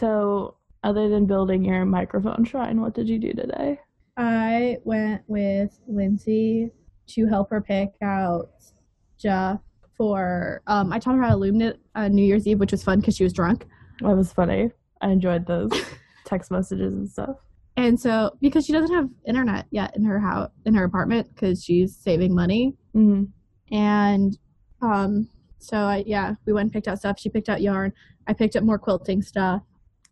So, other than building your microphone shrine, what did you do today? I went with Lindsay to help her pick out Jeff for. Um, I taught her how to illuminate on New Year's Eve, which was fun because she was drunk. That was funny. I enjoyed those text messages and stuff. And so, because she doesn't have internet yet in her house, in her apartment, because she's saving money, hmm and um, so I yeah, we went and picked out stuff. She picked out yarn. I picked up more quilting stuff.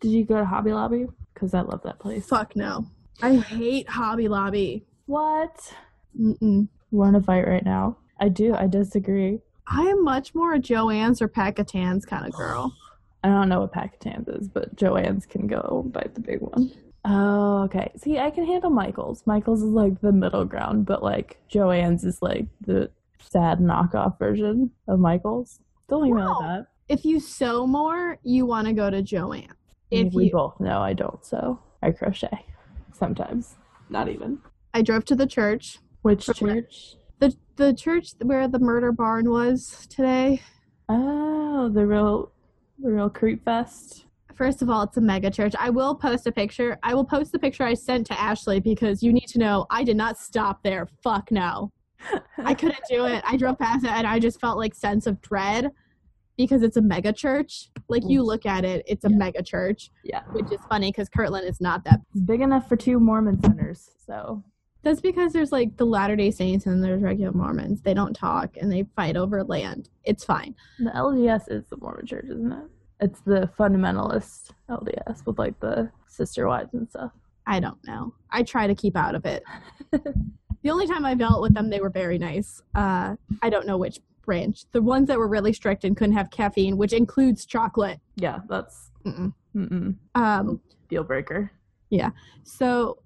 Did you go to Hobby Lobby? Because I love that place. Fuck no, I hate Hobby Lobby. What? Mm-mm. We're in a fight right now. I do. I disagree. I am much more a Joann's or Pat Catan's kind of girl. I don't know what Pat Catan's is, but Joann's can go bite the big one. Oh, okay. See, I can handle Michael's. Michael's is like the middle ground, but like Joann's is like the sad knockoff version of Michael's. Don't even know that. If you sew more, you want to go to Joanne. If we you, both know I don't sew. I crochet sometimes. Not even. I drove to the church, Which church? the the church where the murder barn was today. Oh, the real, the real creep fest. First of all, it's a mega church. I will post a picture. I will post the picture I sent to Ashley because you need to know I did not stop there. Fuck no. I couldn't do it. I drove past it and I just felt like sense of dread because it's a mega church. Like you look at it, it's a Yeah. mega church, Yeah, which is funny because Kirtland is not that. it's big enough for two Mormon centers. So That's because there's like the Latter Day Saints and there's regular Mormons. They don't talk and they fight over land. It's fine. the LDS is the Mormon church, isn't it? It's the fundamentalist LDS with like the sister wives and stuff. I don't know. I try to keep out of it. the only time I dealt with them, they were very nice. Uh, I don't know which branch. The ones that were really strict and couldn't have caffeine, which includes chocolate. Yeah, that's Mm-mm. mm-mm, Um, deal breaker. Yeah. So,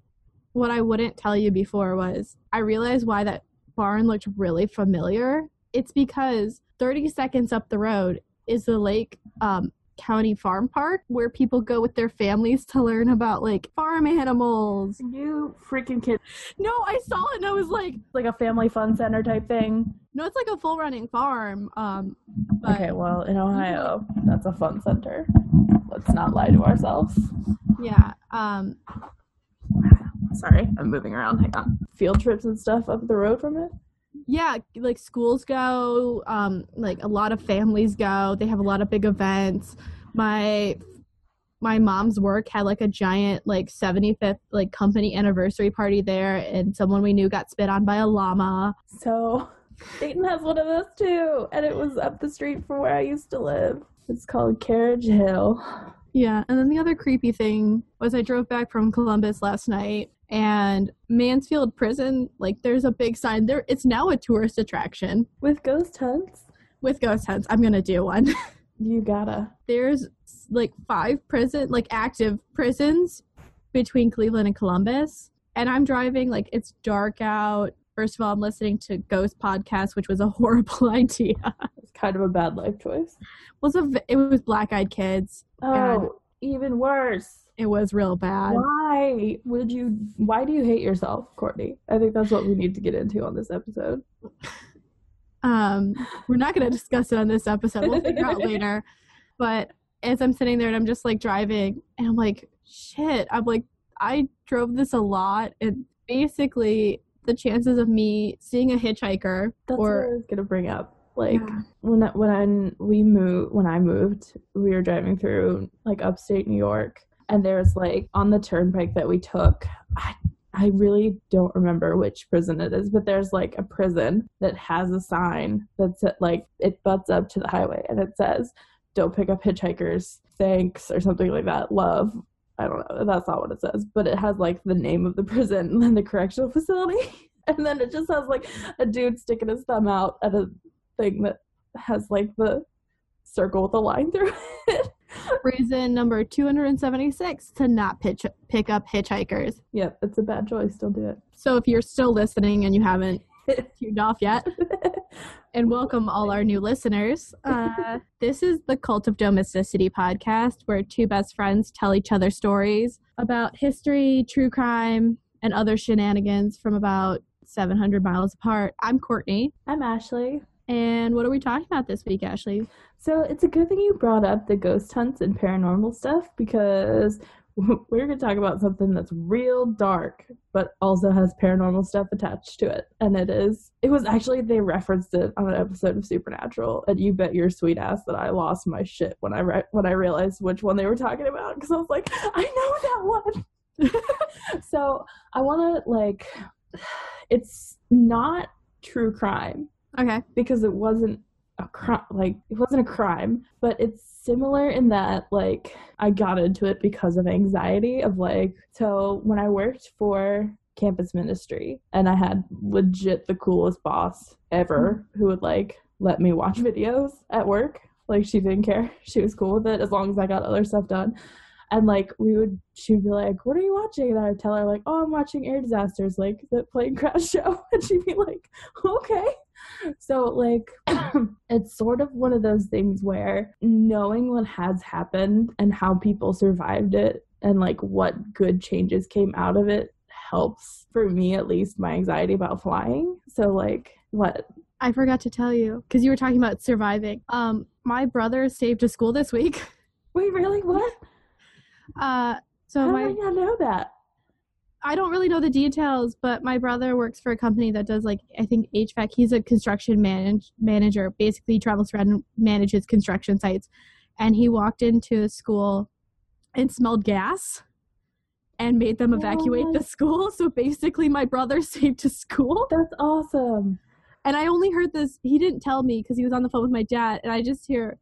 what I wouldn't tell you before was I realized why that barn looked really familiar. It's because 30 seconds up the road is the Lake um, County Farm Park where people go with their families to learn about like farm animals. You freaking kid! No, I saw it and I was like, Like a family fun center type thing. No, it's like a full running farm. Um, but Okay, well in Ohio, that's a fun center. Let's not lie to ourselves. yeah, um, Sorry, I'm moving around. Hang on. Field trips and stuff up the road from it. Yeah, like schools go. Um, like a lot of families go. They have a lot of big events. My my mom's work had like a giant like 75th like company anniversary party there, and someone we knew got spit on by a llama. So, Dayton has one of those too, and it was up the street from where I used to live. It's called Carriage Hill. Yeah, and then the other creepy thing was I drove back from Columbus last night and Mansfield Prison, like there's a big sign there. It's now a tourist attraction With ghost hunts? with ghost hunts. I'm gonna do one. You gotta. there's like five prison, like active prisons between Cleveland and Columbus, and I'm driving like it's dark out. First of all, I'm listening to Ghost podcast, which was a horrible idea. It's kind of a bad life choice. was a it was Black Eyed Kids. Oh, even worse. It was real bad. Why would you? Why do you hate yourself, Courtney? I think that's what we need to get into on this episode. Um, we're not going to discuss it on this episode. We'll figure out later. But as I'm sitting there and I'm just like driving, and I'm like, shit. I'm like, I drove this a lot, and basically the chances of me seeing a hitchhiker That's what I or was gonna bring up. Like Yeah. when I- when I, we moved, when I moved, we were driving through like upstate New York, and there's like on the turnpike that we took. I I really don't remember which prison it is, but there's like a prison that has a sign that's at, like it butts up to the highway, and it says, "Don't pick up hitchhikers, thanks," or something like that. Love. I don't know. That's not what it says, but it has like the name of the prison and the correctional facility, and then it just has like a dude sticking his thumb out at a thing that has like the circle with a line through it. reason number 276 to not pitch, pick up hitchhikers. yep, it's a bad choice. Don't do it. So if you're still listening and you haven't tuned off yet, and welcome all our new listeners. Uh, this is the Cult of Domesticity podcast, where two best friends tell each other stories about history, true crime, and other shenanigans from about 700 miles apart. I'm Courtney, I'm Ashley. And what are we talking about this week, Ashley? So it's a good thing you brought up the ghost hunts and paranormal stuff because we're going to talk about something that's real dark, but also has paranormal stuff attached to it. And it is, it was actually, they referenced it on an episode of Supernatural. And you bet your sweet ass that I lost my shit when I, re- when I realized which one they were talking about. Cause I was like, I know that one. so I want to, like, it's not true crime Okay. because it wasn't a crime like it wasn't a crime but it's similar in that like i got into it because of anxiety of like so when i worked for campus ministry and i had legit the coolest boss ever hmm. who would like let me watch videos at work like she didn't care. She was cool with it as long as i got other stuff done. And like we would she'd be like what are you watching? And i would tell her like oh i'm watching air disasters like the plane crash show. And she'd be like okay so like it's sort of one of those things where knowing what has happened and how people survived it and like what good changes came out of it helps for me at least my anxiety about flying. So like what? I forgot to tell you because you were talking about surviving. Um, my brother saved a school this week. wait really? What? Uh, so how my did i not know that I don't really know the details, but my brother works for a company that does like I think HVAC. He's a construction manage, manager. Basically, he travels around and manages construction sites. And he walked into a school and smelled gas and made them evacuate the school. So basically, my brother saved a school. that's awesome And I only heard this. He didn't tell me because he was on the phone with my dad, and I just hear,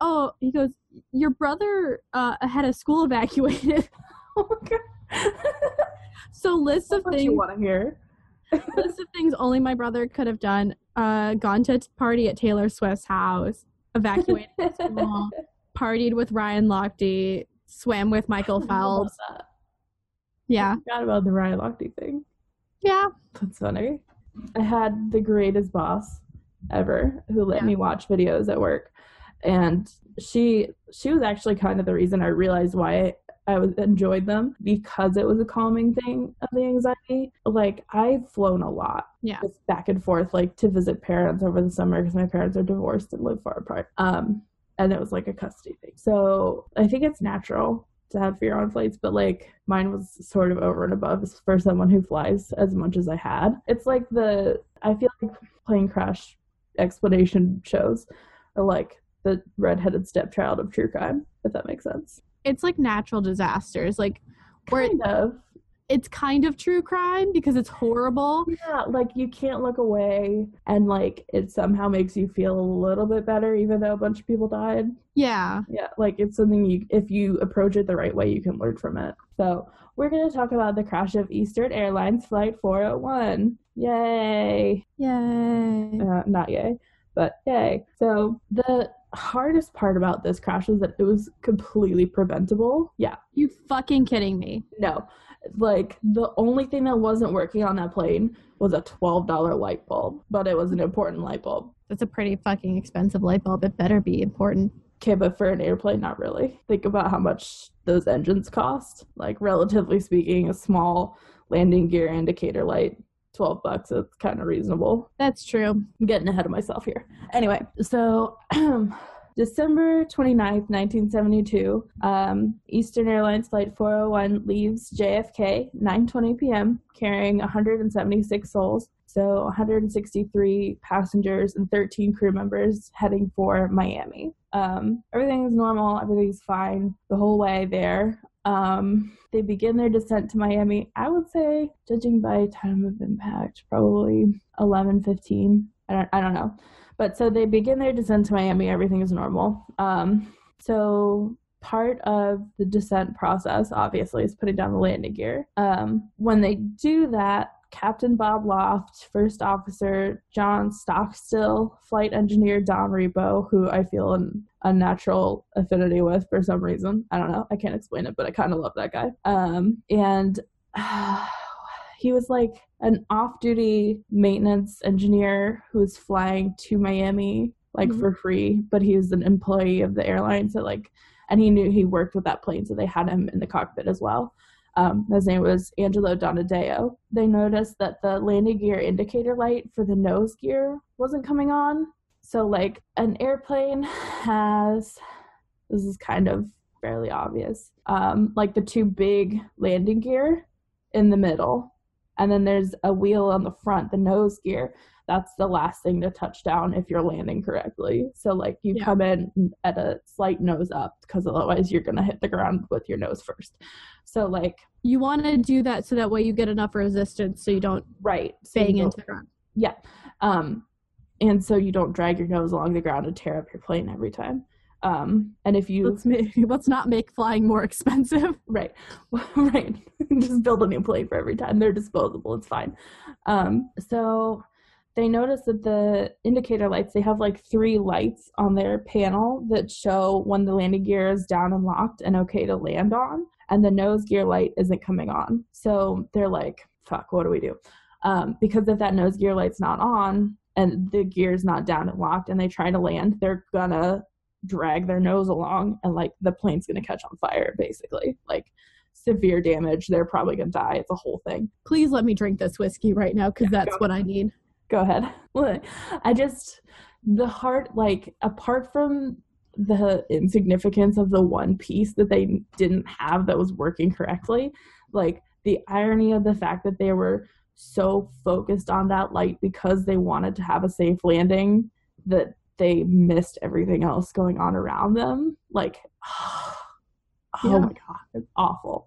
"Oh," he goes, "Your brother uh, had a school evacuated." oh my god so lists of That's things. you want to hear list of things only my brother could have done. Uh, gone to a party at Taylor Swift's house, evacuated school, partied with Ryan Lochte, swam with Michael Phelps. Yeah, I forgot about the Ryan Lochte thing. yeah. That's funny. I had the greatest boss ever who let Yeah. me watch videos at work, and she she was actually kind of the reason I realized why I was enjoyed them because it was a calming thing of the anxiety. Like I've flown a lot, Yeah. just back and forth, like to visit parents over the summer because my parents are divorced and live far apart. Um, and it was like a custody thing. So I think it's natural to have fear on flights, but like mine was sort of over and above for someone who flies as much as I had. It's like the I feel like plane crash explanation shows are like the redheaded stepchild of true crime, if that makes sense. It's like natural disasters. Like where Kind of. it's kind of true crime because it's horrible. Yeah, like you can't look away and like it somehow makes you feel a little bit better even though a bunch of people died. Yeah. Yeah, like it's something you if you approach it the right way you can learn from it. So, we're going to talk about the crash of Eastern Airlines flight 401. Yay. Yay. Uh, not yay, but yay. So, the hardest part about this crash was that it was completely preventable. Yeah, You fucking kidding me? no. Like the only thing that wasn't working on that plane was a $12 light bulb, but it was an important light bulb. That's a pretty fucking expensive light bulb. It better be important. Okay, but for an airplane, not really. Think about how much those engines cost. Like, relatively speaking, a small landing gear indicator light, 12 bucks, it's kind of reasonable. That's true. I'm getting ahead of myself here. Anyway, so December 29th, 1972, um, Eastern Airlines Flight 401 leaves JFK 9:20 p.m. carrying 176 souls, so 163 passengers and 13 crew members heading for Miami. Um, everything is normal, everything's fine the whole way there. Um, they begin their descent to Miami. I would say, judging by time of impact, probably 11, 15. I don't, I don't know. But so they begin their descent to Miami. Everything is normal. Um, so part of the descent process, obviously, is putting down the landing gear. Um, when they do that, Captain Bob Loft, First Officer John Stockstill, Flight Engineer Don Repo, who I feel an unnatural affinity with for some reason. I don't know. I can't explain it, but I kind of love that guy. Um, and he was like an off-duty maintenance engineer who was flying to Miami like Mhm. for free, but he was an employee of the airline, so like, and he knew he worked with that plane, so they had him in the cockpit as well. Um, his name was Angelo Donadeo. They noticed that the landing gear indicator light for the nose gear wasn't coming on, So, like, an airplane has this is kind of fairly obvious. Um, like the two big landing gear in the middle, and then there's a wheel on the front, the nose gear. That's the last thing to touch down if you're landing correctly. So like you Yeah. come in at a slight nose up because otherwise you're gonna hit the ground with your nose first. So like You want to do that so that way you get enough resistance so you don't right, bang don't- into the ground. Yeah. Um, and so you don't drag your nose along the ground and tear up your plane every time. Um, and if you Let's make, let's not make flying more expensive. right, right, just build a new plane for every time. They're disposable. It's fine. Um, so they notice that the indicator lights they have like three lights on their panel that show when the landing gear is down and locked and okay to land on, and the nose gear light isn't coming on. So they're like, "Fuck, what do we do?" Um, because if that nose gear light's not on and the gear's not down and locked, and they try to land, they're gonna drag their nose along, and like the plane's gonna catch on fire, basically, like severe damage. They're probably gonna die. It's a whole thing. Please let me drink this whiskey right now because that's what I need. Go ahead. I just the heart like apart from the insignificance of the one piece that they didn't have that was working correctly, like the irony of the fact that they were so focused on that light because they wanted to have a safe landing that they missed everything else going on around them. Like, oh Yeah. my god, it's awful.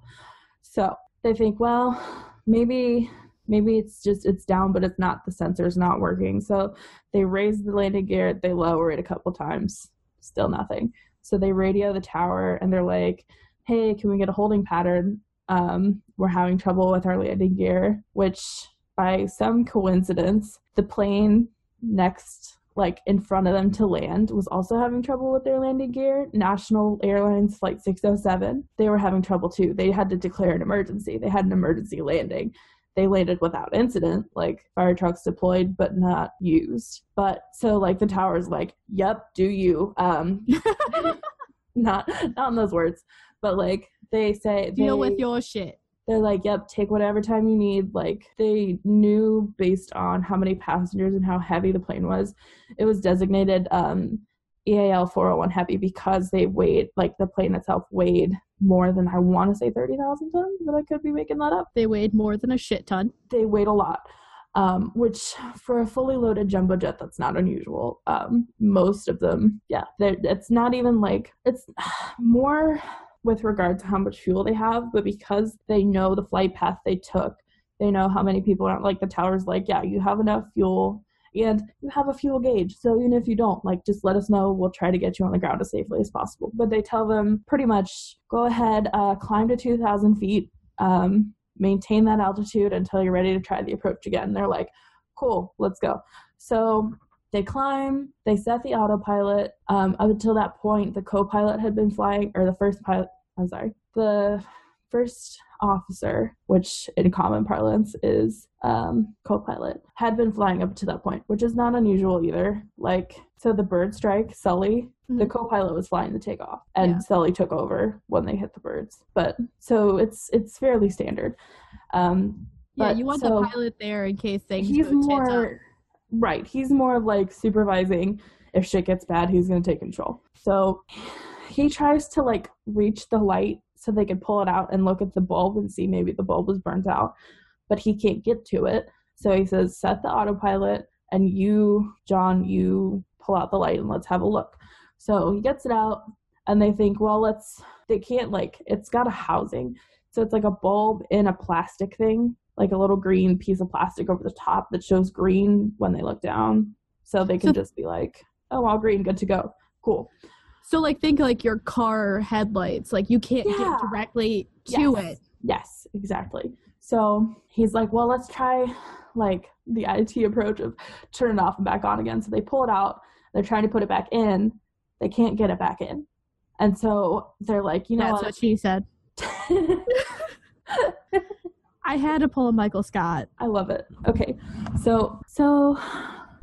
So they think, well, maybe maybe it's just it's down, but it's not the sensor's not working. So they raise the landing gear, they lower it a couple times, still nothing. So they radio the tower and they're like, "Hey, can we get a holding pattern? Um, we're having trouble with our landing gear." Which, by some coincidence, the plane next like in front of them to land was also having trouble with their landing gear. National Airlines Flight 607, they were having trouble too. They had to declare an emergency. They had an emergency landing. They landed without incident, like fire trucks deployed but not used. But so like the tower's like, "Yep, do you?" Um not not in those words, but like they say Deal they- with your shit. they're like, yep, take whatever time you need. Like they knew based on how many passengers and how heavy the plane was, it was designated um, EAL 401 heavy because they weighed like the plane itself weighed more than I want to say thirty thousand tons, but I could be making that up. They weighed more than a shit ton. They weighed a lot. Um, which for a fully loaded jumbo jet, that's not unusual. Um, most of them, yeah, it's not even like it's more with regard to how much fuel they have, but because they know the flight path they took, they know how many people are like the tower's like, yeah, you have enough fuel and you have a fuel gauge. So even if you don't, like just let us know. We'll try to get you on the ground as safely as possible. But they tell them pretty much go ahead, uh, climb to 2,000 feet, um, maintain that altitude until you're ready to try the approach again. They're like, cool, let's go. So they climb, they set the autopilot. Um, up until that point, the co pilot had been flying, or the first pilot, I'm sorry, the first officer, which in common parlance is um, co pilot, had been flying up to that point, which is not unusual either. Like, so the bird strike, Sully, the Mhm. co pilot was flying the takeoff, and Yeah. Sully took over when they hit the birds. But so it's it's fairly standard. Um, Yeah, but you want so- the pilot there in case things he's go tits up. more right he's more of like supervising if shit gets bad he's going to take control so he tries to like reach the light so they could pull it out and look at the bulb and see maybe the bulb was burnt out but he can't get to it so he says set the autopilot and you john you pull out the light and let's have a look so he gets it out and they think well let's they can't like it's got a housing so it's like a bulb in a plastic thing like a little green piece of plastic over the top that shows green when they look down. So they can So- just be like, oh, all green, good to go. Cool. So like think like your car headlights. Like you can't Yeah. get directly to Yes. it. Yes, exactly. So he's like, well, let's try like the IT approach of turn it off and back on again. So they pull it out. They're trying to put it back in. They can't get it back in. And so they're like, you know That's what? what she said. I had to pull a Michael Scott. I love it. Okay. So so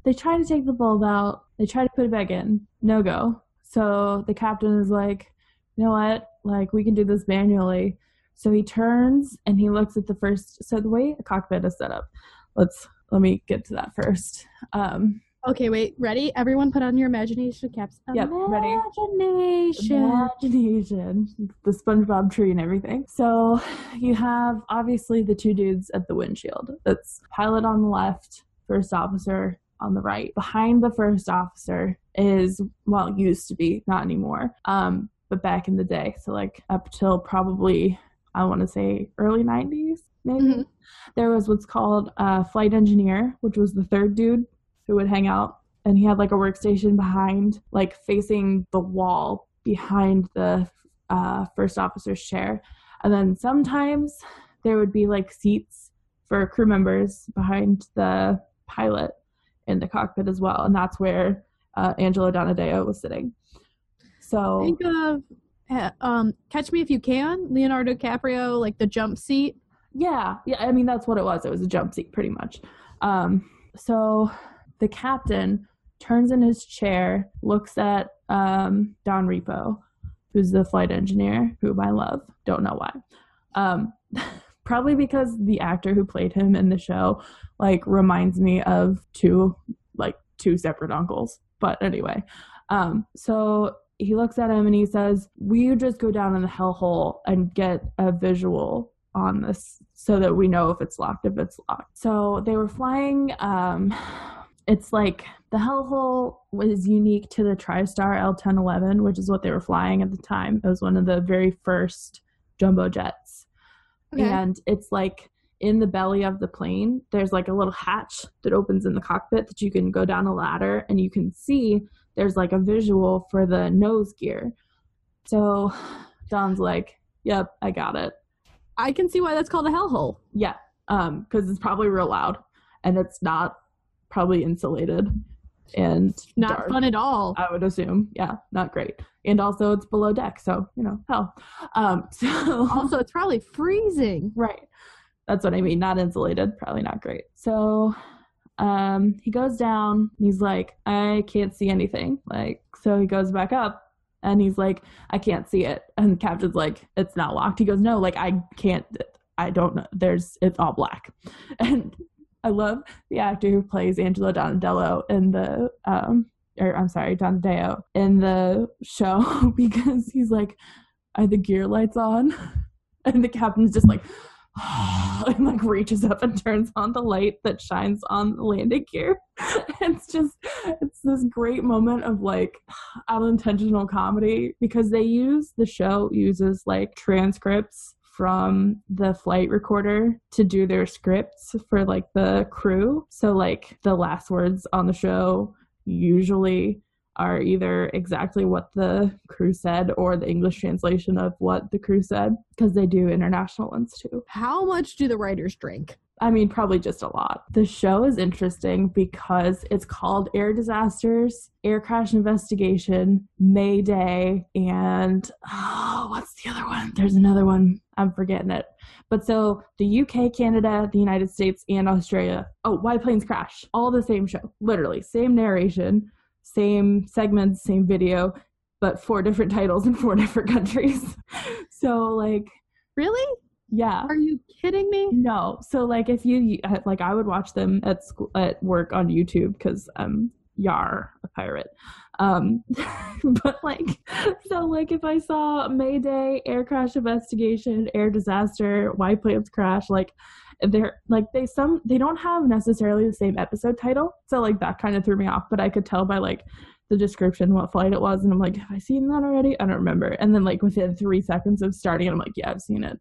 they try to take the bulb out. They try to put it back in. No go. So the captain is like, you know what? Like we can do this manually. So he turns and he looks at the first so the way a cockpit is set up. Let's let me get to that first. Um Okay, wait. Ready? Everyone, put on your imagination caps. Yep, ready. Imagination. Imagination, the SpongeBob tree and everything. So you have obviously the two dudes at the windshield. That's pilot on the left, first officer on the right. Behind the first officer is well, used to be, not anymore. Um, but back in the day, so like up till probably I want to say early '90s, maybe. Mhm. There was what's called a flight engineer, which was the third dude who would hang out, and he had like a workstation behind, like facing the wall behind the uh, first officer's chair. And then sometimes there would be like seats for crew members behind the pilot in the cockpit as well, and that's where uh, Angelo Donadeo was sitting. So Think of uh, um, Catch Me If You Can, Leonardo DiCaprio, like the jump seat. Yeah, yeah. I mean, that's what it was. It was a jump seat, pretty much. Um, so the captain turns in his chair, looks at um, Don Repo, who's the flight engineer, whom I love. Don't know why. Um, probably because the actor who played him in the show, like, reminds me of two, like, two separate uncles. But anyway, um, so he looks at him and he says, "We just go down in the hellhole and get a visual on this so that we know if it's locked, if it's locked." So they were flying. Um, it's like the hellhole was unique to the TriStar L1011, which is what they were flying at the time. It was one of the very first jumbo jets, and it's like in the belly of the plane. There's like a little hatch that opens in the cockpit that you can go down a ladder, and you can see there's like a visual for the nose gear. So Don's like, "Yep, I got it." I can see why that's called a hellhole. Yeah, um, because it's probably real loud, and it's not probably insulated, and Not dark, fun at all. I would assume. Yeah, not great. And also, it's below deck, so you know, hell. Um, so Also, it's probably freezing. Right. That's what I mean. Not insulated. Probably not great. So um he goes down and he's like, I can't see anything. Like so he goes back up and he's like, I can't see it. And the captain's like, It's not locked. He goes, No, like I can't I don't know. There's it's all black. And I love the actor who plays Angelo Donatello in the um or I'm sorry, Donadeo in the show because he's like, Are the gear lights on? And the captain's just like and like reaches up and turns on the light that shines on the landing gear. it's just it's this great moment of like unintentional comedy because they use the show uses like transcripts from the flight recorder to do their scripts for like the crew. So like the last words on the show usually are either exactly what the crew said or the English translation of what the crew said because they do international ones too. How much do the writers drink? I mean, probably just a lot. The show is interesting because it's called Air Disasters, Air Crash Investigation, Mayday, and oh, what's the other one? There's another one. I'm forgetting it. But so the UK, Canada, the United States, and Australia. Oh, Why Planes Crash. All the same show. Literally, same narration, same segments, same video, but four different titles in four different countries. so, like, Really? yeah. Are you kidding me? No. So like if you uh, like I would watch them at school at work on YouTube cuz I'm yar a pirate. Um but like so like if I saw Mayday, air crash investigation, air disaster, why planes crash like they're like they some they don't have necessarily the same episode title. So like that kind of threw me off, but I could tell by like the description what flight it was and I'm like, have I seen that already? I don't remember. And then like within 3 seconds of starting I'm like, yeah, I've seen it.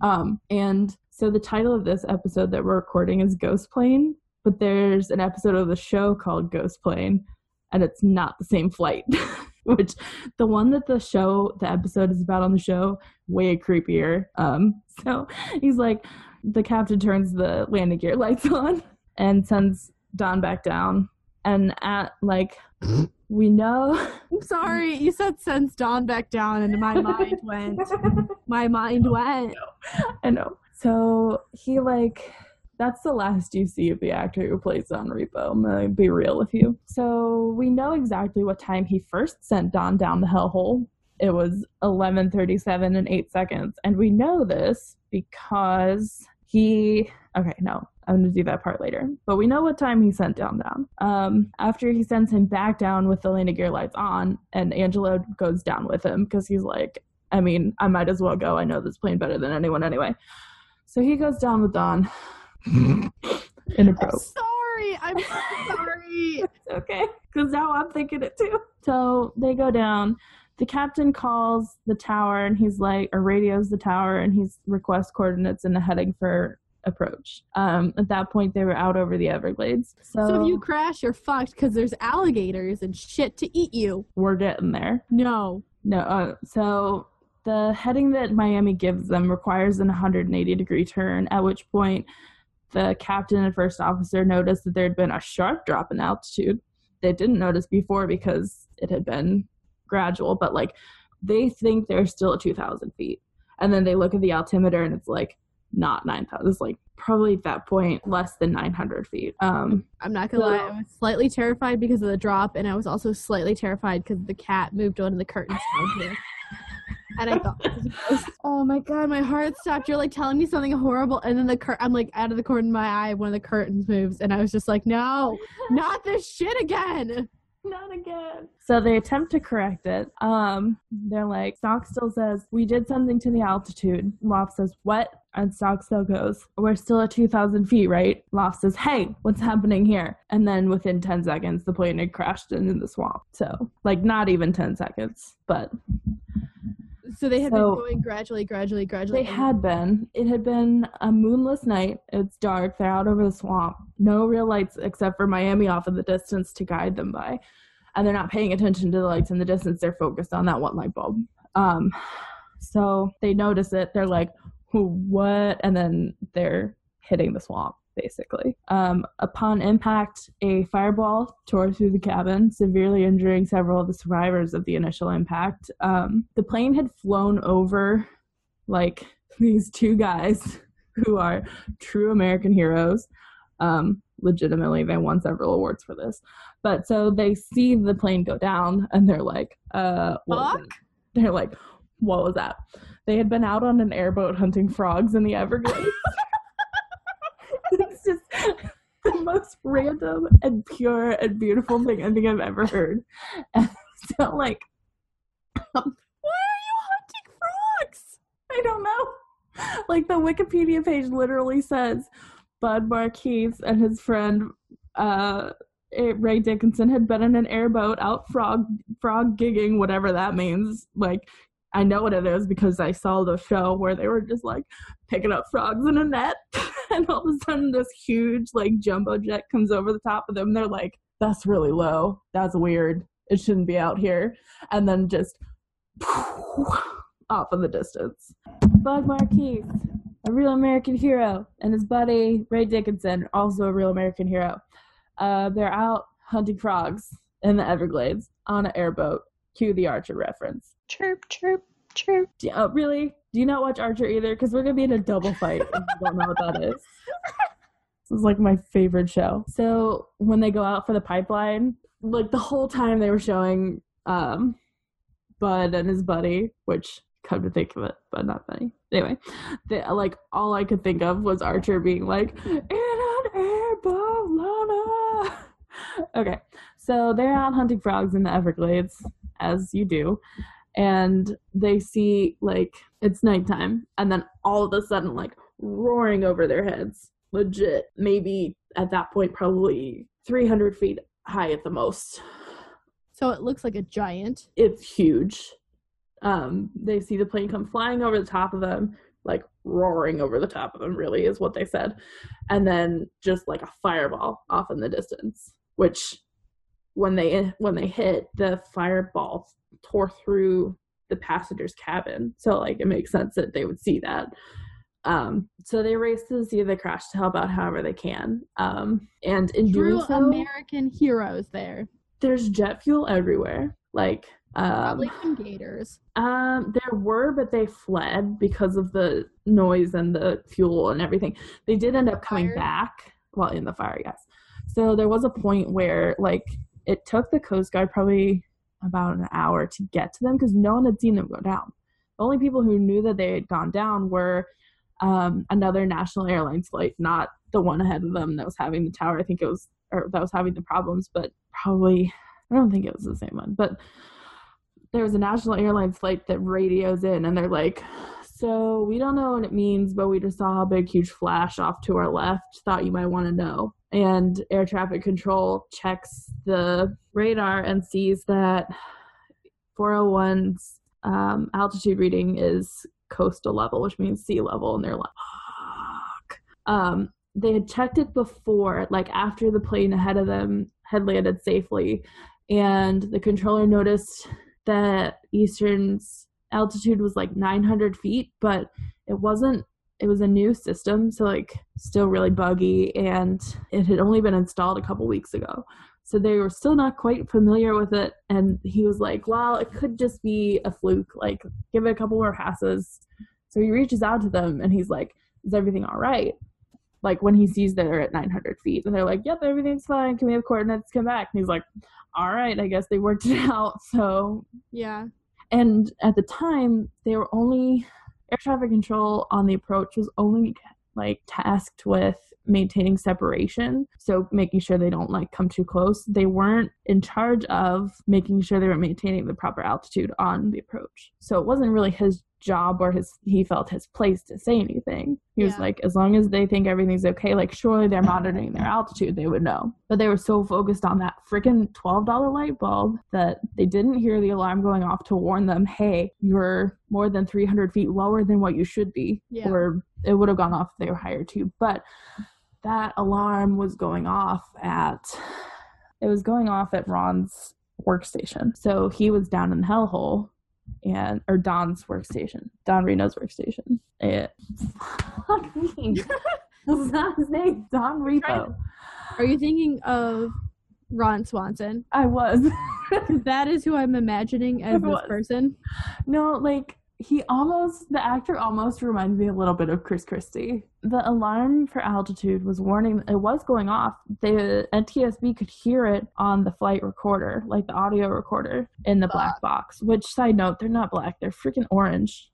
Um, and so the title of this episode that we're recording is Ghost Plane, but there's an episode of the show called Ghost Plane, and it's not the same flight. Which the one that the show, the episode is about on the show, way creepier. Um, so he's like, the captain turns the landing gear lights on and sends Don back down. And at like, we know I'm sorry. You said sends Dawn back down, and my mind went. My mind went. I know. So he like that's the last you see of the actor who plays Don Repo. I'm gonna be real with you. So we know exactly what time he first sent Don down the hellhole. It was 11:37 and eight seconds, and we know this because he. Okay, no, I'm to do that part later. But we know what time he sent down down. Um, after he sends him back down with the landing gear lights on, and Angelo goes down with him because he's like, I mean, I might as well go. I know this plane better than anyone anyway. So he goes down with Don in a I'm sorry. I'm sorry. It's okay, because now I'm thinking it too. So they go down. The captain calls the tower and he's like, or radios the tower and he's requests coordinates and a heading for approach. Um, at that point, they were out over the Everglades. So, So if you crash, you're fucked because there's alligators and shit to eat you. we're getting there. No. No, uh, so the heading that Miami gives them requires an 180 degree turn, at which point the captain and first officer noticed that there had been a sharp drop in altitude. They didn't notice before because it had been gradual, but like they think they're still at 2,000 feet. And then they look at the altimeter and it's like not 9,000. It's like probably at that point less than 900 feet. Um, I'm not gonna lie, I was slightly terrified because of the drop, and I was also slightly terrified because the cat moved one of the curtains down here. And I thought, this was a ghost. oh my god, my heart stopped. You're like telling me something horrible, and then the cur- I'm like out of the corner of my eye, one of the curtains moves, and I was just like, no, not this shit again. not again. So they attempt to correct it. Um, they're like, Stockstill says, We did something to the altitude. Loft says, What? And Stockstill goes, We're still at 2,000 feet, right? Loft says, Hey, what's happening here? And then within 10 seconds, the plane had crashed into the swamp. So, like, not even 10 seconds, but So they had So- been going gradually, gradually, gradually. They had been. It had been a moonless night. It's dark. They're out over the swamp. No real lights except for Miami off in the distance to guide them by. And they're not paying attention to the lights in the distance. They're focused on that one light bulb. Um, so they notice it. They're like, what? And then they're hitting the swamp, basically. Um, upon impact, a fireball tore through the cabin, severely injuring several of the survivors of the initial impact. Um, the plane had flown over like these two guys who are true American heroes. Um, legitimately, they won several awards for this. But so they see the plane go down and they're like, uh, what? They're like, what was that? They had been out on an airboat hunting frogs in the Everglades. the most random and pure and beautiful thing I think I've ever heard. And so, like, Why are you hunting frogs? I don't know. Like the Wikipedia page literally says Bud Marquis and his friend uh, eh, Ray Dickinson had been in an airboat out frog frog gigging, whatever that means. Like I know what it is because I saw the show where they were just like picking up frogs in a net, and all of a sudden this huge like jumbo jet comes over the top of them. They're like, "That's really low. That's weird. It shouldn't be out here." And then just off in the distance. Bud Marquis, a real American hero, and his buddy Ray Dickinson, also a real American hero. Uh, they're out hunting frogs in the Everglades on an airboat. Cue the Archer reference. Chirp, chirp, chirp. Do oh, really? Do you not watch Archer either? Because we're gonna be in a double fight if you don't know what that is. This is like my favorite show. So when they go out for the pipeline, like the whole time they were showing um Bud and his buddy, which come to think of it, but not funny. Anyway, they, like all I could think of was Archer being like, "In an airboat, Lana." Okay, so they're out hunting frogs in the Everglades, as you do, and they see like it's nighttime, and then all of a sudden, like roaring over their heads, legit, maybe at that point, probably 300 feet high at the most So it looks like a giant. it's huge. Um, they see the plane come flying over the top of them, like roaring over the top of them, really, is what they said. And then just like a fireball off in the distance, which when they when they hit, the fireball tore through the passenger's cabin. So like it makes sense that they would see that. Um, so they race to the scene of the crash to help out however they can. Um, and in True doing so, American heroes there. there's jet fuel everywhere. Like um, Probably some gators. um, there were, but they fled because of the noise and the fuel and everything. They did end up coming Fire? back. Well, in the fire, yes. So there was a point where, like, it took the Coast Guard probably about an hour to get to them because no one had seen them go down. The only people who knew that they had gone down were um, another national airlines flight, not the one ahead of them that was having the tower. I think it was or that was having the problems, but probably I don't think it was the same one. But there was a national airlines flight that radios in and they're like, So we don't know what it means, but we just saw a big huge flash off to our left. Thought you might want to know. And air traffic control checks the radar and sees that 401's um, altitude reading is coastal level, which means sea level, and they're like, fuck. Um, they had checked it before, like after the plane ahead of them had landed safely, and the controller noticed that Eastern's altitude was like 900 feet, but it wasn't. It was a new system, so like still really buggy, and it had only been installed a couple weeks ago. So they were still not quite familiar with it. And he was like, well, it could just be a fluke. Like, give it a couple more passes. So he reaches out to them and he's like, is everything all right? Like, when he sees they're at 900 feet. And they're like, yep, everything's fine. Can we have coordinates? Come back. And he's like, all right, I guess they worked it out. So, Yeah. And at the time, they were only, air traffic control on the approach was only like tasked with maintaining separation. So making sure they don't like come too close. They weren't in charge of making sure they were maintaining the proper altitude on the approach. So it wasn't really his job or his he felt his place to say anything. He was like as long as they think everything's okay like surely they're monitoring their altitude they would know. But they were so focused on that freaking $12 light bulb that they didn't hear the alarm going off to warn them hey you're more than 300 feet lower than what you should be. Yeah. or it would have gone off if they were higher too. But that alarm was going off at it was going off at Ron's workstation. So he was down in the hellhole and or Don's workstation. Don Reno's workstation. It fuck me. That's not his name. Don Repo. Are you thinking of Ron Swanson? I was. That is who I'm imagining as this person. no, like he almost the actor almost reminds me a little bit of Chris Christie. The alarm for altitude was warning it was going off. The NTSB could hear it on the flight recorder, like the audio recorder in the black box. Which side note, they're not black, they're freaking orange.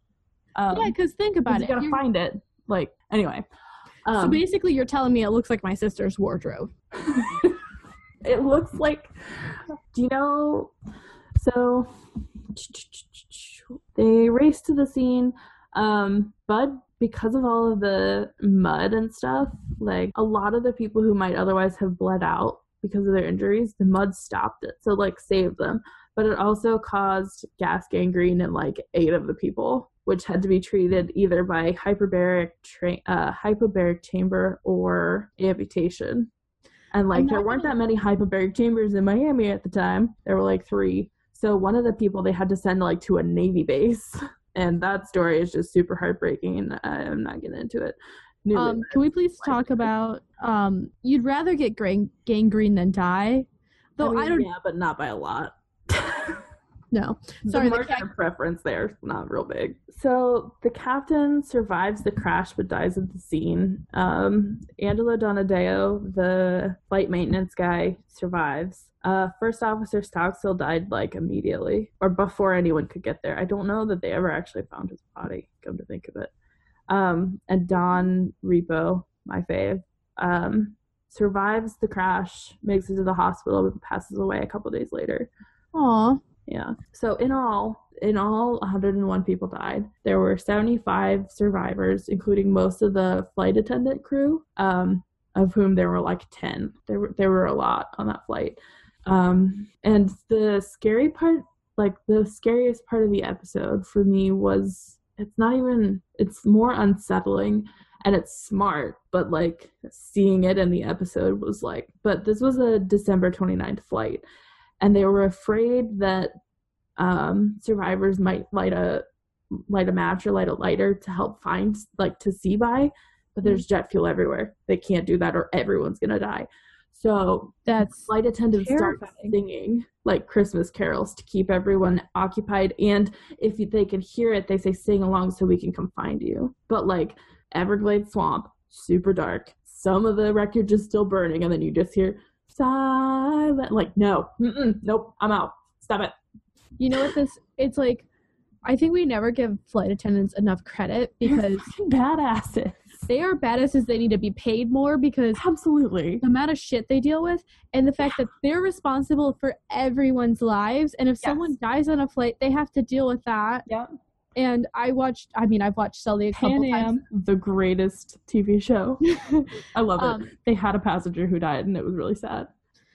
Um, yeah, because think about you it. You gotta You're- find it. Like anyway. so Um, basically, you're telling me it looks like my sister's wardrobe. it looks like do you know so they race to the scene um bud because of all of the mud and stuff like a lot of the people who might otherwise have bled out because of their injuries the mud stopped it so like saved them but it also caused gas gangrene in like eight of the people which had to be treated either by hyperbaric tra- uh, hyperbaric chamber or amputation and like I'm there weren't that many hyperbaric chambers in Miami at the time. There were like three. So one of the people they had to send like to a Navy base. And that story is just super heartbreaking and I'm not getting into it. Um, can we please talk about um, you'd rather get gang- gangrene than die? Though I, mean, don't Yeah, but not by a lot. The Sorry, the margin of preference there is not real big. So the captain survives the crash but dies at the scene. Um, Angelo Donadeo, the flight maintenance guy, survives. Uh, First Officer Stockstill died like immediately or before anyone could get there. I don't know that they ever actually found his body. Come to think of it. Um, and Don Repo, my fave, um, survives the crash, makes it to the hospital, but passes away a couple days later. Aw. Yeah. So in all, in all, 101 people died. There were 75 survivors, including most of the flight attendant crew, um, of whom there were like 10. There were there were a lot on that flight. Um, and the scary part, like the scariest part of the episode for me was it's not even it's more unsettling and it's smart but like seeing it in the episode was like but this was a december 29th flight and they were afraid that um, survivors might light a light a match or light a lighter to help find like to see by but there's jet fuel everywhere. They can't do that or everyone's gonna die. So That's flight attendants start singing like christmas carols to keep everyone occupied and if they can hear it they say sing along so we can come find you. But like everglades swamp super dark. Some of the wreckage is still burning and then you just hear silent. Like no. Nope. I'm out. Stop it. You know what this it's like I think we never give flight attendants enough credit because badasses. they are badasses. They need to be paid more because Absolutely. the amount of shit they deal with and the fact that they're responsible for everyone's lives. And if Yes. someone dies on a flight they have to deal with that. Yep. And i watched i mean i've watched sully a couple times the greatest TV show. I love it. um, They had a passenger who died, and it was really sad.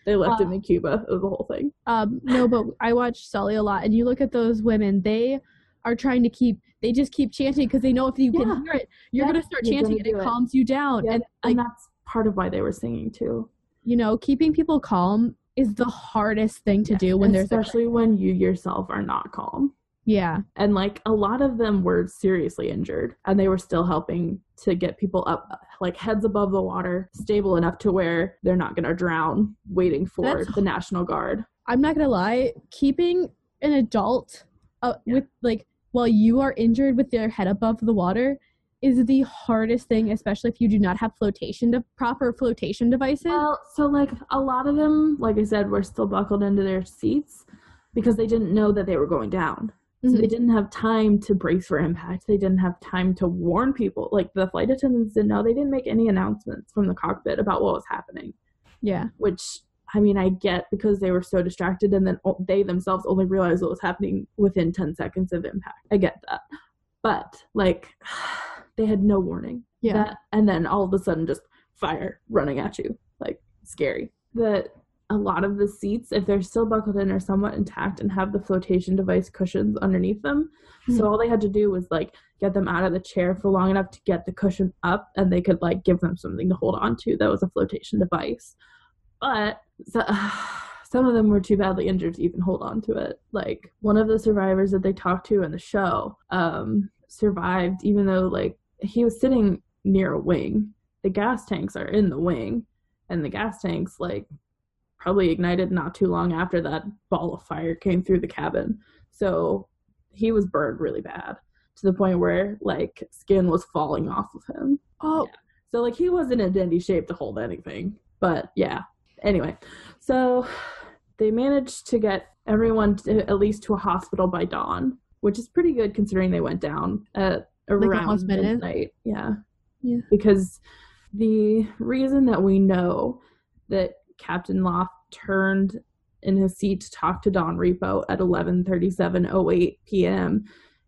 They left him in Cuba. It was the whole thing. um no but i watched sully a lot and you look at those women they are trying to keep they just keep chanting because they know if you Yeah. can hear it you're Yeah, gonna start chanting and it it. calms you down Yeah, and and that's part of why they were singing too. you know keeping people calm is the hardest thing to Yes, do when there's especially when you yourself are not calm. Yeah And like a lot of them were seriously injured, and they were still helping to get people up, like heads above the water, stable enough to where they're not going to drown, waiting for That's- the National Guard. I'm not gonna lie, keeping an adult uh, Yeah. with like while you are injured with their head above the water is the hardest thing, especially if you do not have flotation de- proper flotation devices. Well, so like a lot of them, like I said, were still buckled into their seats because they didn't know that they were going down. So Mhm. they didn't have time to brace for impact. They didn't have time to warn people. Like the flight attendants didn't know. They didn't make any announcements from the cockpit about what was happening. yeah, Which I mean, I get because they were so distracted, and then they themselves only realized what was happening within ten seconds of impact. I get that, but like they had no warning. yeah, That, and then all of a sudden, just fire running at you, like scary. The a lot of the seats, if they're still buckled in, are somewhat intact and have the flotation device cushions underneath them. Hmm. So all they had to do was like get them out of the chair for long enough to get the cushion up, and they could like give them something to hold on to. That was a flotation device, but so, some of them were too badly injured to even hold on to it. Like one of the survivors that they talked to in the show um, survived, even though like he was sitting near a wing. The gas tanks are in the wing, and the gas tanks like probably ignited not too long after that ball of fire came through the cabin. So he was burned really bad to the point where like skin was falling off of him. oh, So like he wasn't in dandy shape to hold anything. But yeah. Anyway, so they managed to get everyone to, at least to a hospital by dawn, which is pretty good considering they went down at around midnight? midnight. Yeah. Yeah. Because the reason that we know that Captain Loft turned in his seat to talk to Don Repo at 11:37:08 p.m.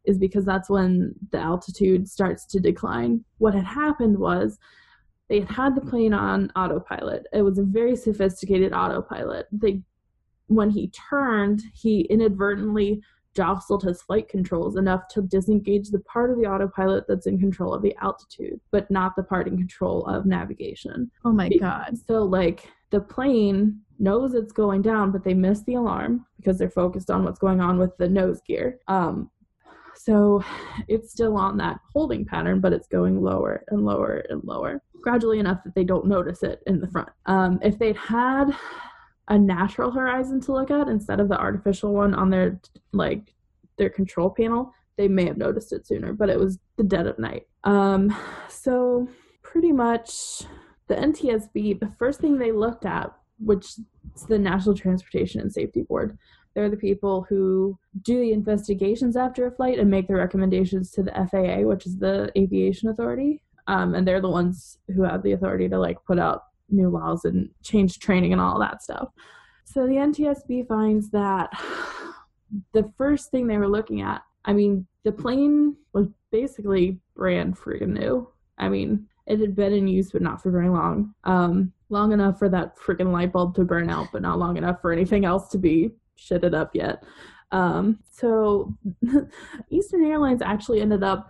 is because that's when the altitude starts to decline. What had happened was they had had the plane on autopilot. It was a very sophisticated autopilot. They when he turned, he inadvertently jostled his flight controls enough to disengage the part of the autopilot that's in control of the altitude, but not the part in control of navigation. oh my god, So, like, the plane knows it's going down, but they miss the alarm because they're focused on what's going on with the nose gear. Um, so it's still on that holding pattern, but it's going lower and lower and lower, gradually enough that they don't notice it in the front. Um, if they'd had a natural horizon to look at instead of the artificial one on their like their control panel, they may have noticed it sooner. But it was the dead of night. Um, so pretty much the NTSB, the first thing they looked at, which is the National Transportation and Safety Board, they're the people who do the investigations after a flight and make the recommendations to the FAA, which is the aviation authority. Um, and they're the ones who have the authority to like put out new laws and change training and all that stuff. So the NTSB finds that the first thing they were looking at, I mean, the plane was basically brand freaking new. I mean, it had been in use, but not for very long. Um, long enough for that freaking light bulb to burn out, but not long enough for anything else to be shitted up yet. Um, so Eastern Airlines actually ended up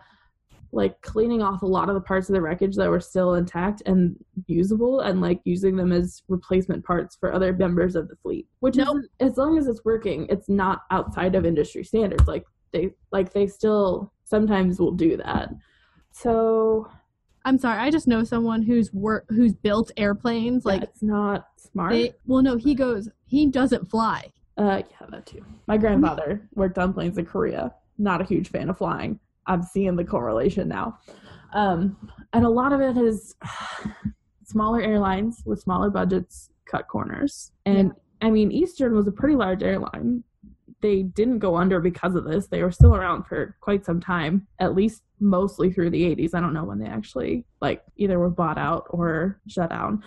like cleaning off a lot of the parts of the wreckage that were still intact and usable and like using them as replacement parts for other members of the fleet which Nope. is as long as it's working it's not outside of industry standards like they like they still sometimes will do that so I'm sorry. I just know someone who's work who's built airplanes. like Like it's not smart they, well, no, he goes. He doesn't fly. uh yeah that too my grandfather worked on planes in korea not a huge fan of flying i'm seeing the correlation now um and a lot of it is smaller airlines with smaller budgets cut corners and i mean eastern was a pretty large airline they didn't go under because of this. They were still around for quite some time, at least mostly through the 80s. I don't know when they actually like either were bought out or shut down.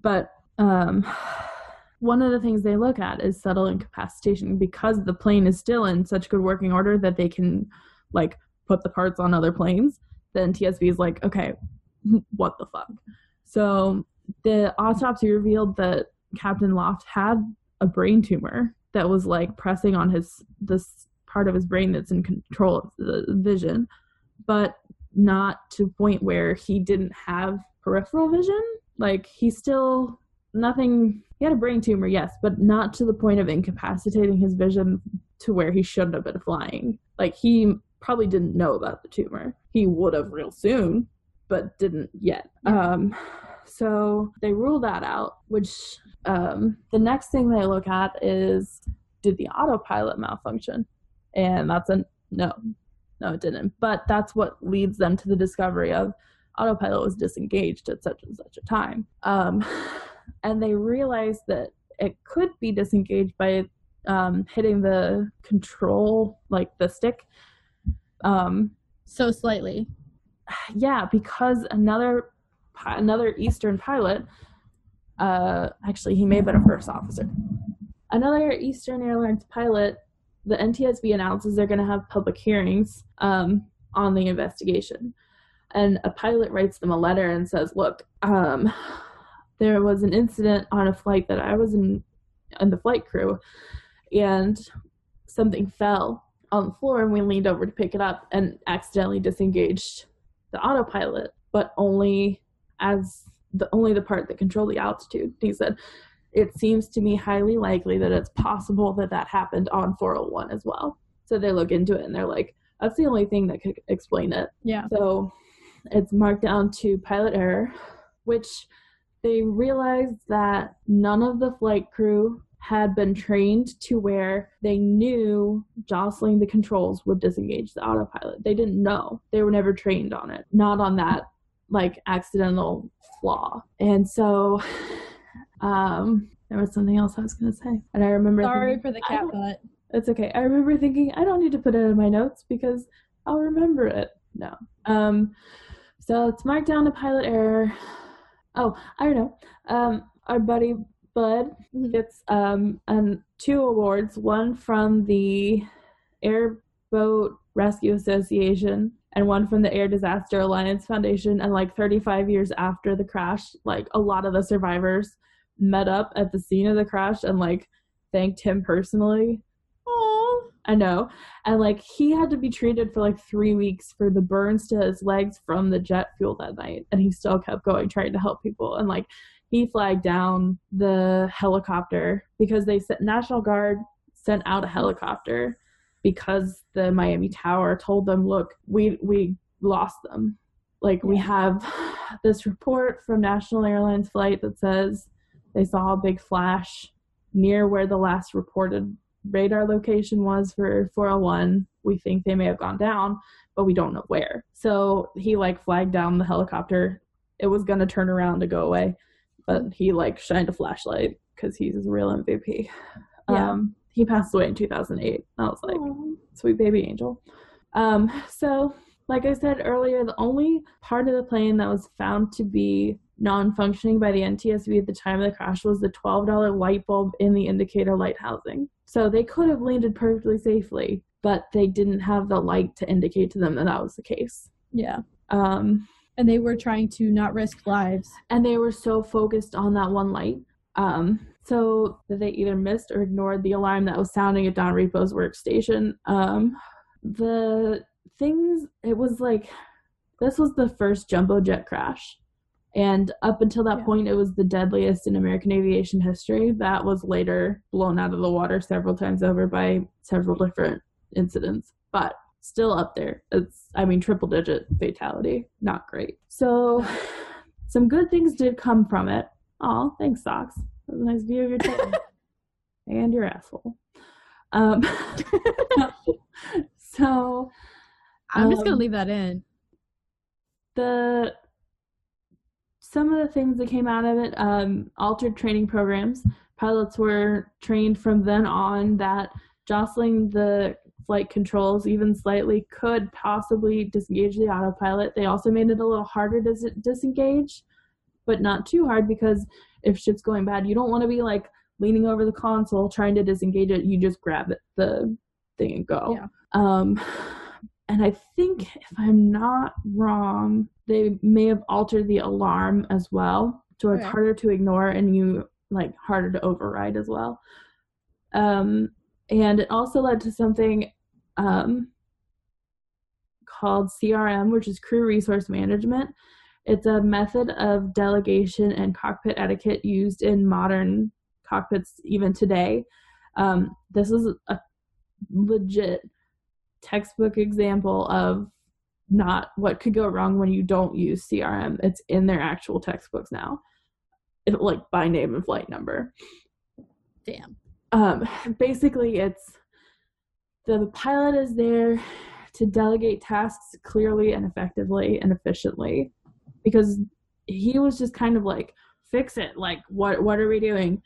But um one of the things they look at is subtle incapacitation because the plane is still in such good working order that they can like put the parts on other planes. the NTSB is like, okay, what the fuck? So the autopsy revealed that Captain Loft had a brain tumor that was like pressing on his this part of his brain that's in control of the vision, but not to a point where he didn't have peripheral vision. Like he still nothing he had a brain tumor, yes, but not to the point of incapacitating his vision to where he shouldn't have been flying. Like he probably didn't know about the tumor. He would have real soon, but didn't yet. Um, so they rule that out, which um, the next thing they look at is did the autopilot malfunction? And that's a no, no, it didn't. But that's what leads them to the discovery of autopilot was disengaged at such and such a time. Um, and they realize that it could be disengaged by um, hitting the control, like the stick. Um, So slightly. yeah, because another another Eastern pilot, uh, actually he may have been a first officer. Another Eastern Airlines pilot, the NTSB announces they're going to have public hearings um, on the investigation, and a pilot writes them a letter and says, "Look, um, there was an incident on a flight that I was in, in the flight crew, and something fell." On the floor, and we leaned over to pick it up and accidentally disengaged the autopilot, but only as the only the part that controlled the altitude. He said, "It seems to me highly likely that it's possible that that happened on 401 as well." So they look into it and they're like, "That's the only thing that could explain it." Yeah. So it's marked down to pilot error, which they realized that none of the flight crew had been trained to where they knew jostling the controls would disengage the autopilot. They didn't know. They were never trained on it. Not on that like accidental flaw. And so um there was something else I was gonna say. And I remember Sorry thinking- for the cat butt. it's okay. I remember thinking I don't need to put it in my notes because I'll remember it. No. Um so it's marked down a pilot error. Oh, I don't know. Um our buddy Bud Mhm. gets um um two awards, one from the Airboat Rescue Association and one from the Air Disaster Alliance Foundation and like 35 years after the crash, like a lot of the survivors met up at the scene of the crash and like thanked him personally Oh. I know. And like he had to be treated for like three weeks for the burns to his legs from the jet fuel that night. And he still kept going, trying to help people. And like he flagged down the helicopter because they sent National Guard sent out a helicopter because the Miami Tower told them, look, we we lost them. Like we have this report from National Airlines flight that says they saw a big flash near where the last reported radar location was for 401. We think they may have gone down, but we don't know where. So he like flagged down the helicopter. It was gonna turn around to go away, but he like shined a flashlight because he's a real MVP. Yeah. Um, he passed away in 2008. I was like, sweet baby angel. Um, so, like I said earlier, the only part of the plane that was found to be non functioning by the NTSB at the time of the crash was the $12 light bulb in the indicator light housing. So they could have landed perfectly safely, but they didn't have the light to indicate to them that that was the case. Yeah. Um, And they were trying to not risk lives. and they were so focused on that one light um, so they either missed or ignored the alarm that was sounding at Don Repo's workstation. Um, the things, it was like, this was the first jumbo jet crash. And up until that Yeah. point, it was the deadliest in American aviation history. That was later blown out of the water several times over by several different incidents, but still up there. It's, I mean, triple digit fatality. Not great. So, some good things did come from it. Oh, thanks, Socks. That was a nice view of your tail. and your asshole. Um, so, I'm just gonna Um, leave that in. the some of the things that came out of it um, altered training programs pilots were trained from then on that jostling the flight controls even slightly could possibly disengage the autopilot. They also made it a little harder to dis- disengage, but not too hard because if shit's going bad, you don't want to be like leaning over the console trying to disengage it. You just grab it, the thing and go. Yeah. Um, and I think if I'm not wrong, they may have altered the alarm as well, so it's Okay. harder to ignore and you like harder to override as well. Um, and it also led to something um, called CRM, which is Crew Resource Management. It's a method of delegation and cockpit etiquette used in modern cockpits even today. Um, this is a legit textbook example of not what could go wrong when you don't use CRM. It's in their actual textbooks now, it, like by name and flight number. Damn. Um, basically, it's the pilot is there to delegate tasks clearly and effectively and efficiently because he was just kind of like fix it like what what are we doing?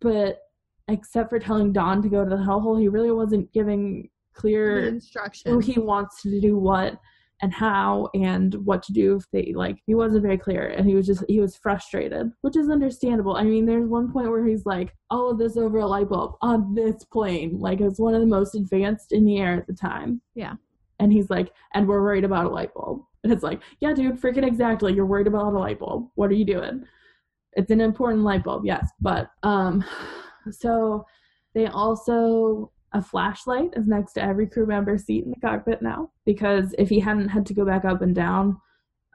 But except for telling Don to go to the hellhole he really wasn't giving clear instructions. who he wants to do what and how and what to do if they like he wasn't very clear and he was just he was frustrated which is understandable. I mean there's one point where he's like all of this over a light bulb on this plane like it's one of the most advanced in the air at the time. Yeah. and he's like and we're worried about a light bulb and it's like yeah dude freaking exactly you're worried about a light bulb. What are you doing? It's an important light bulb yes but um so they also a flashlight is next to every crew member's seat in the cockpit now because if he hadn't had to go back up and down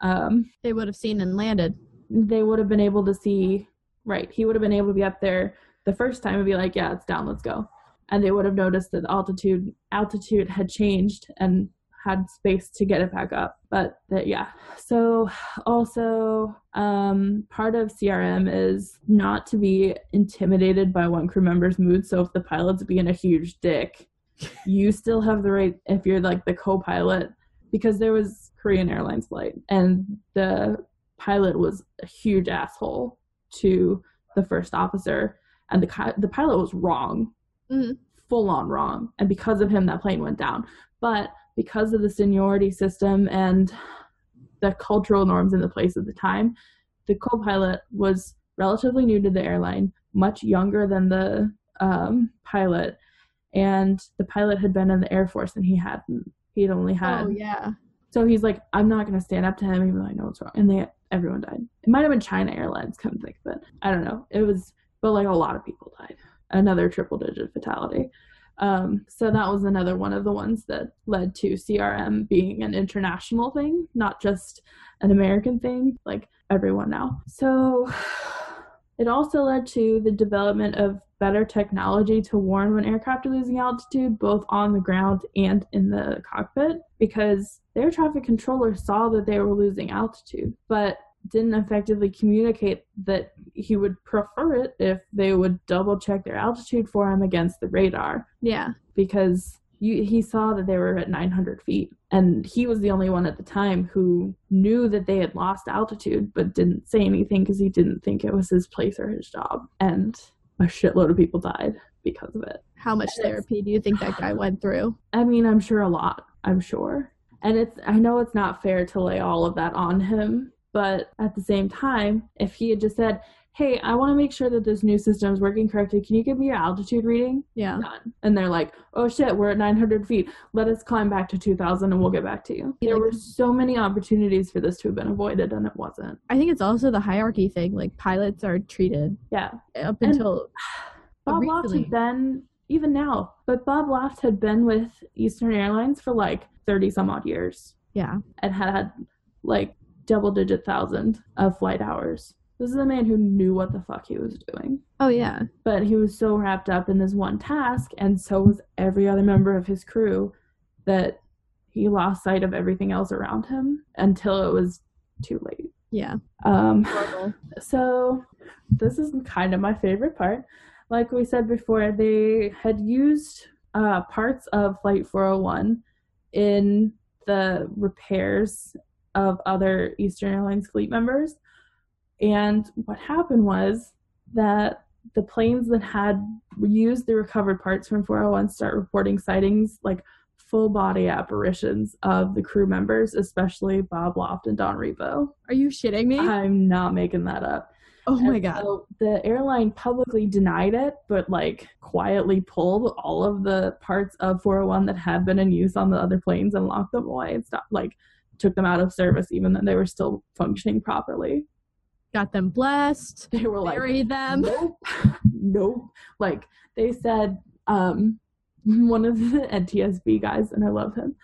um they would have seen and landed. they would have been able to see right he would have been able to be up there the first time and be like yeah it's down let's go. And they would have noticed that altitude altitude had changed and had space to get it back up but that yeah. So also um part of crm is not to be intimidated by one crew member's mood so if the pilot's being a huge dick you still have the right if you're like the co-pilot because there was korean airlines flight and the pilot was a huge asshole to the first officer and the the pilot was wrong. Mhm. full on wrong and because of him that plane went down. But because of the seniority system and the cultural norms in the place at the time the co-pilot was relatively new to the airline much younger than the um, pilot and the pilot had been in the air force and he hadn't he'd only had Oh yeah. so he's like, I'm not gonna stand up to him, even though I know what's wrong. And they everyone died. It might have been China Airlines, come to think of it. I don't know. It was but like a lot of people died. Another triple digit fatality. Um, so that was another one of the ones that led to CRM being an international thing, not just an American thing, like everyone now. So it also led to the development of better technology to warn when aircraft are losing altitude, both on the ground and in the cockpit, because air traffic controller saw that they were losing altitude, but didn't effectively communicate that he would prefer it if they would double check their altitude for him against the radar Yeah. because you, he saw that they were at 900 feet and he was the only one at the time who knew that they had lost altitude but didn't say anything because he didn't think it was his place or his job and a shitload of people died because of it How much Yes. therapy do you think that guy went through? i mean i'm sure a lot i'm sure and it's i know it's not fair to lay all of that on him but at the same time if he had just said hey i want to make sure that this new system is working correctly can you give me your altitude reading Yeah. done. And they're like, oh shit, we're at 900 feet. Let us climb back to 2000 and we'll get back to you. There were so many opportunities for this to have been avoided and it wasn't. I think it's also the hierarchy thing. Like pilots are treated Yeah. up until Bob Loft had been, even now, but Bob Loft had been with Eastern Airlines for like 30 some odd years yeah. and had had like double digit thousand of flight hours. This is a man who knew what the fuck he was doing. Oh yeah. but he was so wrapped up in this one task and so was every other member of his crew that he lost sight of everything else around him until it was too late Yeah. um so this is kind of my favorite part like we said before they had used uh, parts of flight 401 in the repairs of other eastern airlines fleet members and what happened was that the planes that had used the recovered parts from 401 start reporting sightings like full body apparitions of the crew members, especially Bob Loft and Don Repo. Are you shitting me? I'm not making that up. oh my And god. so the airline publicly denied it, but like quietly pulled all of the parts of 401 that had been in use on the other planes and locked them away and stopped, like took them out of service, even though they were still functioning properly. Got them blessed. They were like, Bury them. nope, nope. Like they said, um, one of the NTSB guys, and I love him.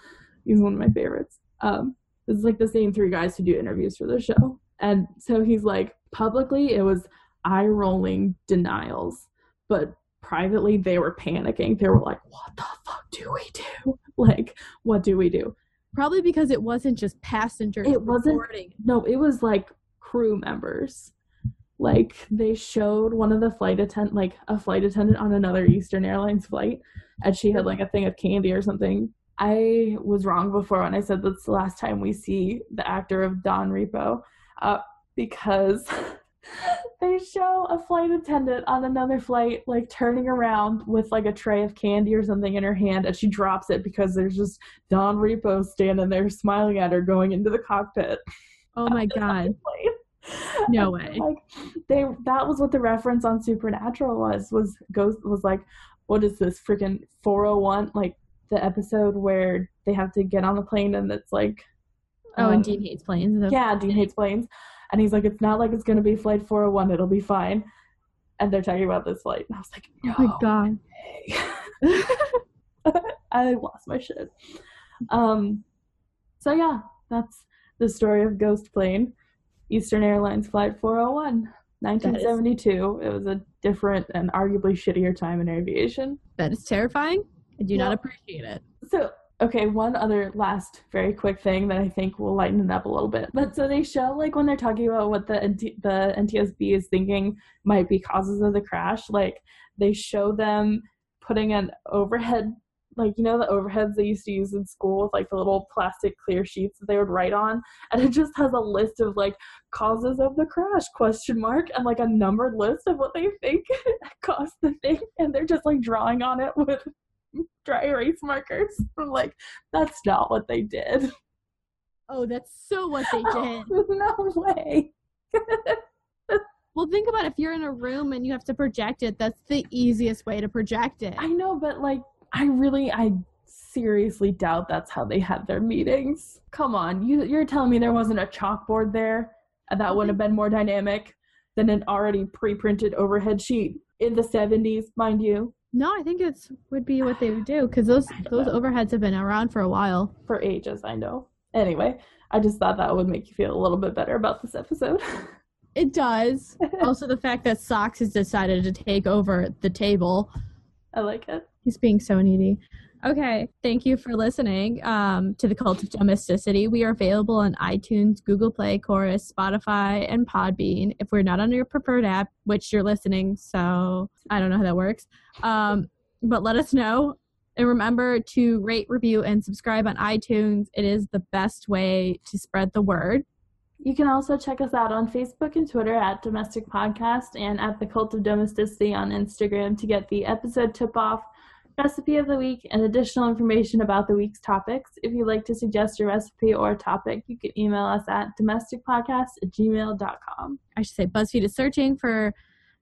He's one of my favorites. Um, this is like the same three guys who do interviews for the show, and so he's like, publicly it was eye rolling denials, but privately they were panicking. They were like, "What the fuck do we do? Like, what do we do?" Probably because it wasn't just passengers. It wasn't- reporting. No, it was like crew members. Like they showed one of the flight attendant, like a flight attendant on another Eastern Airlines flight, and she had like a thing of candy or something. I was wrong before when I said that's the last time we see the actor of Don Repo, uh, because they show a flight attendant on another flight like turning around with like a tray of candy or something in her hand, and she drops it because there's just Don Repo standing there smiling at her going into the cockpit Oh my god. No way. Like they that was what the reference on Supernatural was was Ghost was like, what is this freaking 401 like the episode where they have to get on the plane and it's like Oh, um, and Dean hates planes. Yeah, Dean hates planes. And he's like, it's not like it's gonna be flight 401, it'll be fine. And they're talking about this flight. And I was like, no. Oh my god. I lost my shit. Um, so yeah, that's the story of Ghost Plane, Eastern Airlines Flight 401, 1972. It was a different and arguably shittier time in aviation. That is terrifying. I do not appreciate it. So, okay, one other last very quick thing that I think will lighten it up a little bit. But so they show like when they're talking about what the NT- the NTSB is thinking might be causes of the crash, like they show them putting an overhead like you know the overheads they used to use in school with like the little plastic clear sheets that they would write on and it just has a list of like causes of the crash question mark and like a numbered list of what they think caused the thing and they're just like drawing on it with dry erase markers. I'm like, that's not what they did. Oh, that's so what they did. no way. Well, think about if you're in a room and you have to project it, that's the easiest way to project it. I know, but like, I really, I seriously doubt that's how they had their meetings. Come on, you, you're telling me there wasn't a chalkboard there and that would have been more dynamic than an already pre-printed overhead sheet in the 70s, mind you, No, I think it's would be what they would do because those those know. overheads have been around for a while. for ages. I know. Anyway, I just thought that would make you feel a little bit better about this episode. It does. also, the fact that Socks has decided to take over the table. I like it. He's being so needy. Okay, thank you for listening um, to the Cult of Domesticity. We are available on iTunes, Google Play, Chorus, Spotify, and Podbean. If we're not on your preferred app, which you're listening, so I don't know how that works, um, but let us know. And remember to rate, review, and subscribe on iTunes. It is the best way to spread the word. You can also check us out on Facebook and Twitter at Domestic Podcast and at the Cult of Domesticity on Instagram to get the episode tip off, recipe of the week, and additional information about the week's topics. If you'd like to suggest a recipe or a topic, you can email us at domesticpodcast at gmail.com. I should say BuzzFeed is searching for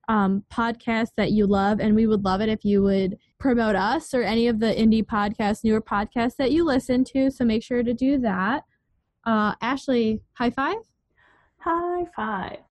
um, podcasts that you love, and we would love it if you would promote us or any of the indie podcasts, newer podcasts that you listen to. So make sure to do that. Uh, Ashley, high five. High five.